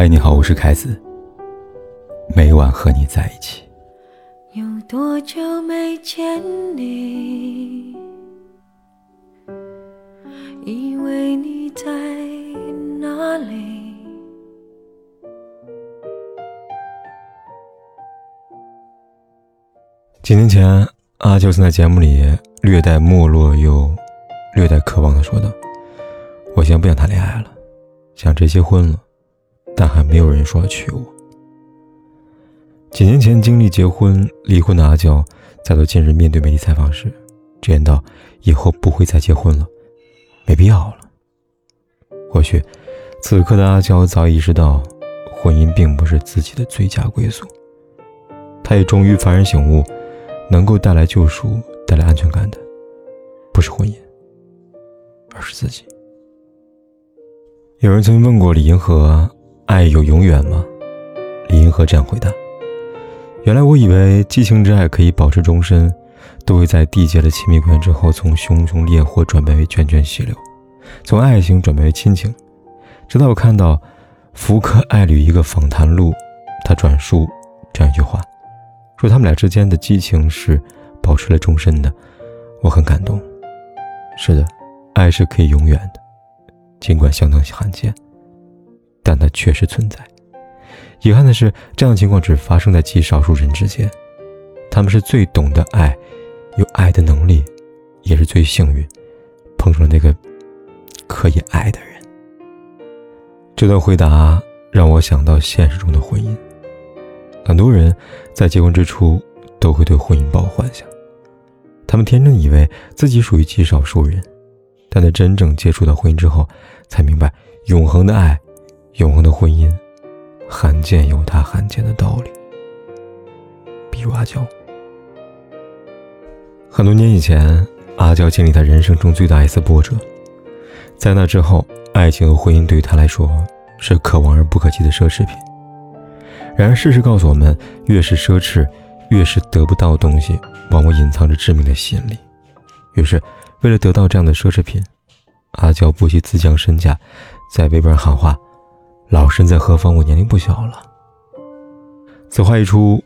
嗨，你好，我是凯子。每晚和你在一起。有多久没见你？以为你在哪里？几年前，阿秋曾在节目里略带没落又略带渴望的说道：“我现在不想谈恋爱了，想直接婚了。”但还没有人说要娶我。几年前经历结婚、离婚的阿娇，在到近日面对媒体采访时，直言道：“以后不会再结婚了，没必要了。”或许，此刻的阿娇早已意识到，婚姻并不是自己的最佳归宿。她也终于幡然醒悟，能够带来救赎、带来安全感的，不是婚姻，而是自己。有人曾经问过李银河。爱有永远吗？李银河这样回答：“原来我以为激情之爱可以保持终身，都会在缔结了亲密关系之后，从熊熊烈火转变为涓涓细流，从爱情转变为亲情。直到我看到福克爱侣一个访谈录，他转述这样一句话，说他们俩之间的激情是保持了终身的。我很感动。是的，爱是可以永远的，尽管相当罕见。”但它确实存在。遗憾的是，这样的情况只发生在极少数人之间。他们是最懂得爱，有爱的能力，也是最幸运，碰上了那个可以爱的人。这段回答让我想到现实中的婚姻。很多人在结婚之初都会对婚姻抱幻想，他们天真以为自己属于极少数人，但在真正接触到婚姻之后，才明白永恒的爱。永恒的婚姻，罕见有它罕见的道理。比如阿娇，很多年以前，阿娇经历她人生中最大一次波折。在那之后，爱情和婚姻对于她来说是可望而不可及的奢侈品。然而，事实告诉我们，越是奢侈，越是得不到东西，往往隐藏着致命的吸引力。于是，为了得到这样的奢侈品，阿娇不惜自降身价，在微博上喊话。老身在何方？我年龄不小了。此话一出，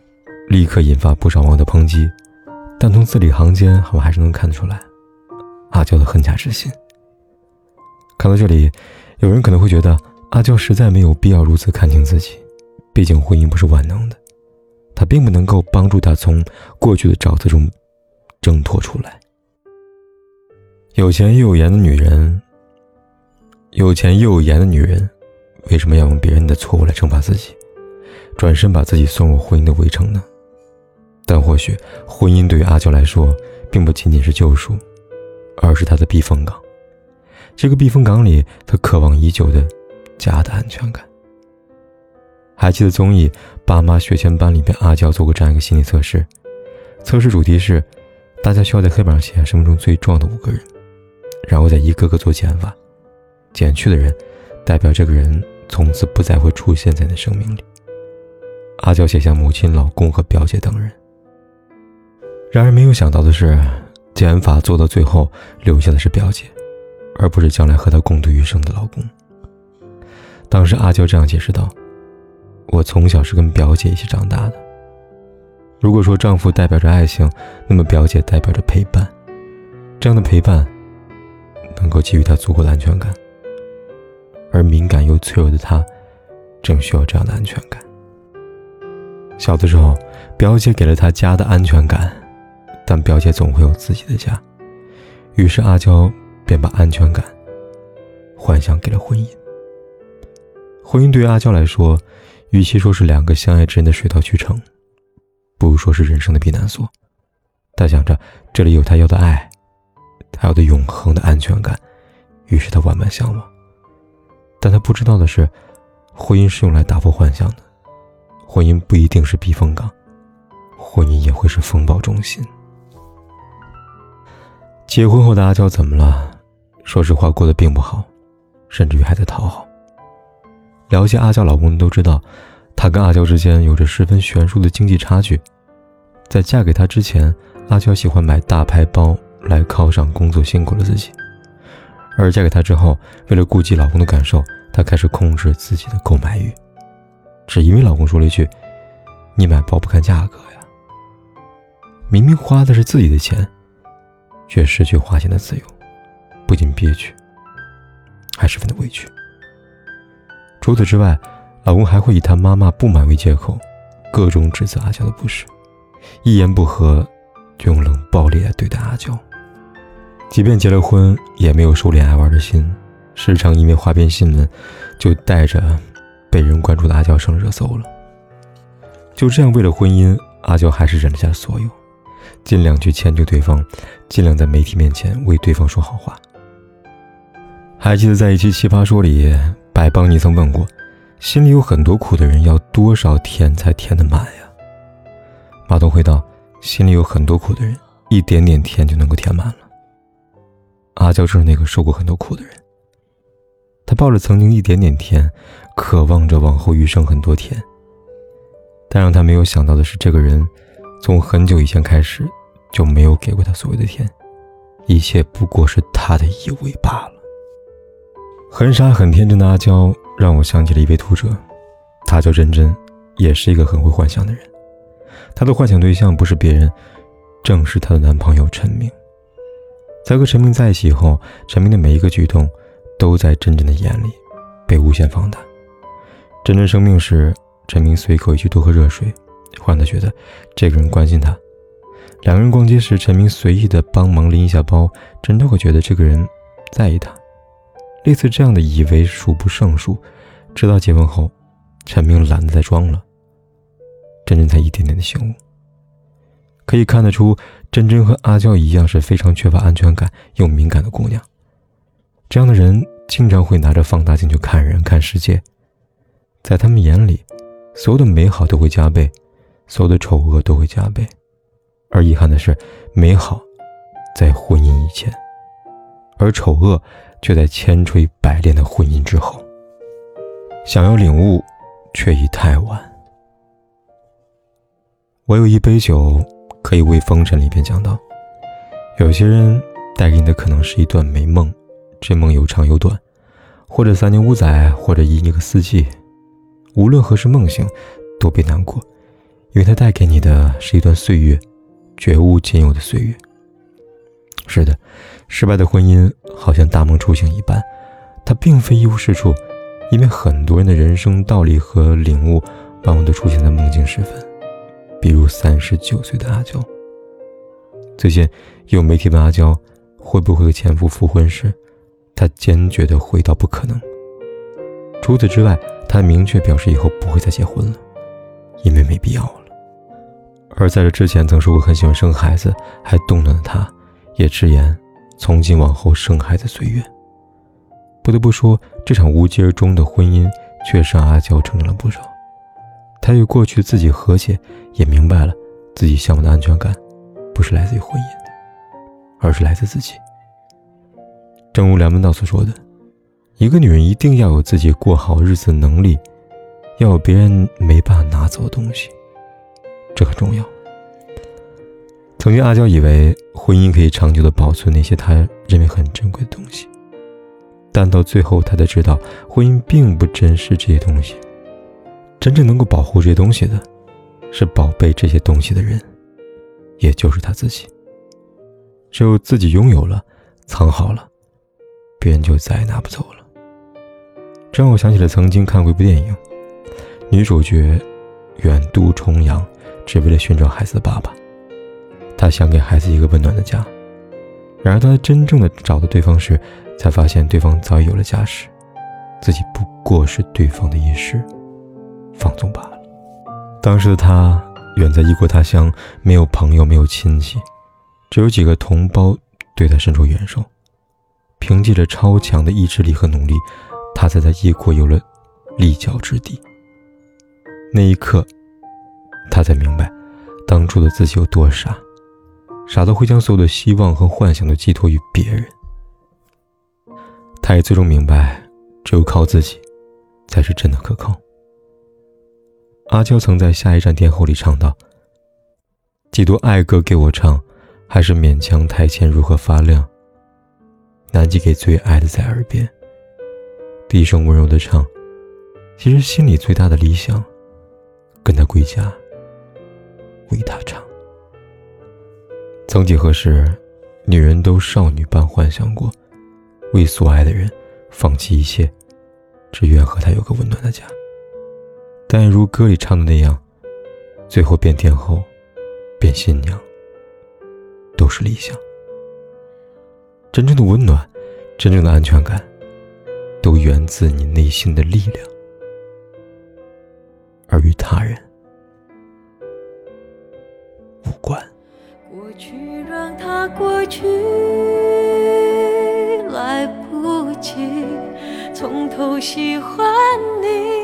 立刻引发不少网友的抨击。但从字里行间，我还是能看得出来，阿娇的恨嫁之心。看到这里，有人可能会觉得阿娇实在没有必要如此看清自己，毕竟婚姻不是万能的，她并不能够帮助她从过去的沼泽中挣脱出来。有钱又有颜的女人，有钱又有颜的女人。为什么要用别人的错误来惩罚自己，转身把自己送入婚姻的围城呢？但或许婚姻对于阿娇来说，并不仅仅是救赎，而是她的避风港。这个避风港里，她渴望已久的家的安全感。还记得综艺《爸妈学前班》里边，阿娇做过这样一个心理测试，测试主题是，大家需要在黑板上写下生命中最重要的五个人，然后再一个个做减法，减去的人，代表这个人。从此不再会出现在你生命里。阿娇写下母亲、老公和表姐等人。然而没有想到的是，减法做到最后，留下的是表姐，而不是将来和她共度余生的老公。当时阿娇这样解释道：“我从小是跟表姐一起长大的。如果说丈夫代表着爱情，那么表姐代表着陪伴。这样的陪伴，能够给予她足够的安全感。”而敏感又脆弱的她，正需要这样的安全感。小的时候，表姐给了她家的安全感，但表姐总会有自己的家，于是阿娇便把安全感幻想给了婚姻。婚姻对于阿娇来说，与其说是两个相爱之人的水到渠成，不如说是人生的避难所。她想着这里有她要的爱，她要的永恒的安全感，于是她万般向往。但他不知道的是，婚姻是用来打破幻想的，婚姻不一定是避风港，婚姻也会是风暴中心。结婚后的阿娇怎么了？说实话，过得并不好，甚至于还在讨好。了解阿娇老公的都知道，他跟阿娇之间有着十分悬殊的经济差距。在嫁给他之前，阿娇喜欢买大牌包来犒赏工作辛苦的自己。而嫁给他之后，为了顾及老公的感受，她开始控制自己的购买欲，只因为老公说了一句：“你买包不看价格呀。”明明花的是自己的钱，却失去花钱的自由，不仅憋屈，还十分的委屈。除此之外，老公还会以他妈妈不满为借口，各种指责阿娇的不是，一言不合就用冷暴力来对待阿娇。即便结了婚，也没有收敛爱玩的心，时常因为花边新闻，就带着被人关注的阿娇上热搜了。就这样，为了婚姻，阿娇还是忍了下所有，尽量去迁就对方，尽量在媒体面前为对方说好话。还记得在一期《奇葩说》里，白邦尼曾问过：“心里有很多苦的人，要多少甜才甜得满呀？”马东回道：“心里有很多苦的人，一点点甜就能够填满了。”阿娇正是那个受过很多苦的人，她抱着曾经一点点甜，渴望着往后余生很多甜。但让她没有想到的是，这个人从很久以前开始就没有给过她所谓的甜，一切不过是他的以为罢了。很傻很天真的阿娇让我想起了一位读者，她叫真真，也是一个很会幻想的人。她的幻想对象不是别人，正是她的男朋友陈明。在和陈明在一起后，陈明的每一个举动，都在真真的眼里被无限放大。真真生病时，陈明随口一句多喝热水，让他觉得这个人关心他。两个人逛街时，陈明随意的帮忙拎一下包，真都会觉得这个人在意他。类似这样的以为数不胜数，直到结婚后，陈明懒得再装了，真真才一点点的醒悟。可以看得出，真真和阿娇一样是非常缺乏安全感又敏感的姑娘。这样的人经常会拿着放大镜去看人、看世界，在他们眼里，所有的美好都会加倍，所有的丑恶都会加倍。而遗憾的是，美好在婚姻以前，而丑恶却在千锤百炼的婚姻之后。想要领悟，却已太晚。我有一杯酒。可以为《风尘》里边讲到，有些人带给你的可能是一段美梦，这梦有长有短，或者三年五载，或者一年个四季。无论何时梦醒，都别难过，因为它带给你的是一段岁月，绝无仅有的岁月。是的，失败的婚姻好像大梦初醒一般，它并非一无是处，因为很多人的人生道理和领悟，往往都出现在梦境时分。比如三十九岁的阿娇。最近有媒体问阿娇会不会和前夫复婚时，她坚决的回答不可能。除此之外，她明确表示以后不会再结婚了，因为没必要了。而在这之前曾说过很喜欢生孩子，还动了的她，也直言从今往后生孩子随缘。不得不说，这场无疾而终的婚姻确实让阿娇成长了不少。他与过去自己和解，也明白了自己向往的安全感，不是来自于婚姻，而是来自自己。正如梁文道所说的：“一个女人一定要有自己过好日子的能力，要有别人没办法拿走的东西，这很重要。”曾经阿娇以为婚姻可以长久的保存那些她认为很珍贵的东西，但到最后，她才知道婚姻并不珍视这些东西。真正能够保护这些东西的，是宝贝这些东西的人，也就是他自己。只有自己拥有了，藏好了，别人就再也拿不走了。这让我想起了曾经看过一部电影，女主角远渡重洋，只为了寻找孩子的爸爸。她想给孩子一个温暖的家。然而，当她真正的找到对方时，才发现对方早已有了家室，自己不过是对方的一时。放纵罢了。当时的他远在异国他乡，没有朋友，没有亲戚，只有几个同胞对他伸出援手。凭借着超强的意志力和努力，他才在异国有了立脚之地。那一刻，他才明白，当初的自己有多傻，傻到会将所有的希望和幻想都寄托于别人。他也最终明白，只有靠自己，才是真的可靠。阿娇曾在《下一站天后》里唱道：“几多爱歌给我唱，还是勉强台前如何发亮。难寄给最爱的在耳边，低声温柔的唱。其实心里最大的理想，跟他归家，为他唱。曾几何时，女人都少女般幻想过，为所爱的人放弃一切，只愿和他有个温暖的家。但如歌里唱的那样，最后变天后，变新娘，都是理想。真正的温暖，真正的安全感，都源自你内心的力量，而与他人无关。过去让它过去，来不及从头喜欢你。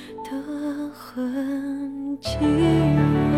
的痕迹。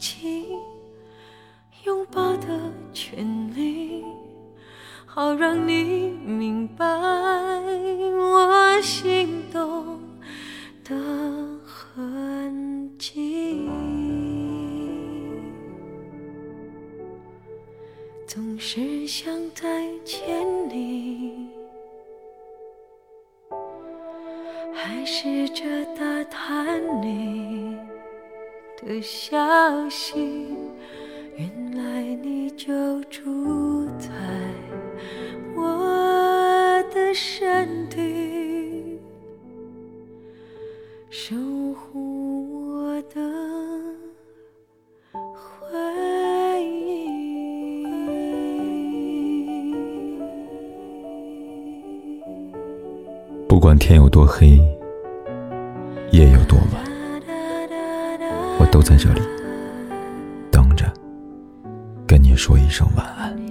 勇气。拥抱的权利，好让你明白我心动的痕迹。总是想再见你，还试着打探你的消息。原来你就住在我的身体，守护我的回忆。不管天有多黑，夜有多晚，我都在这里等着，跟你说一声晚安。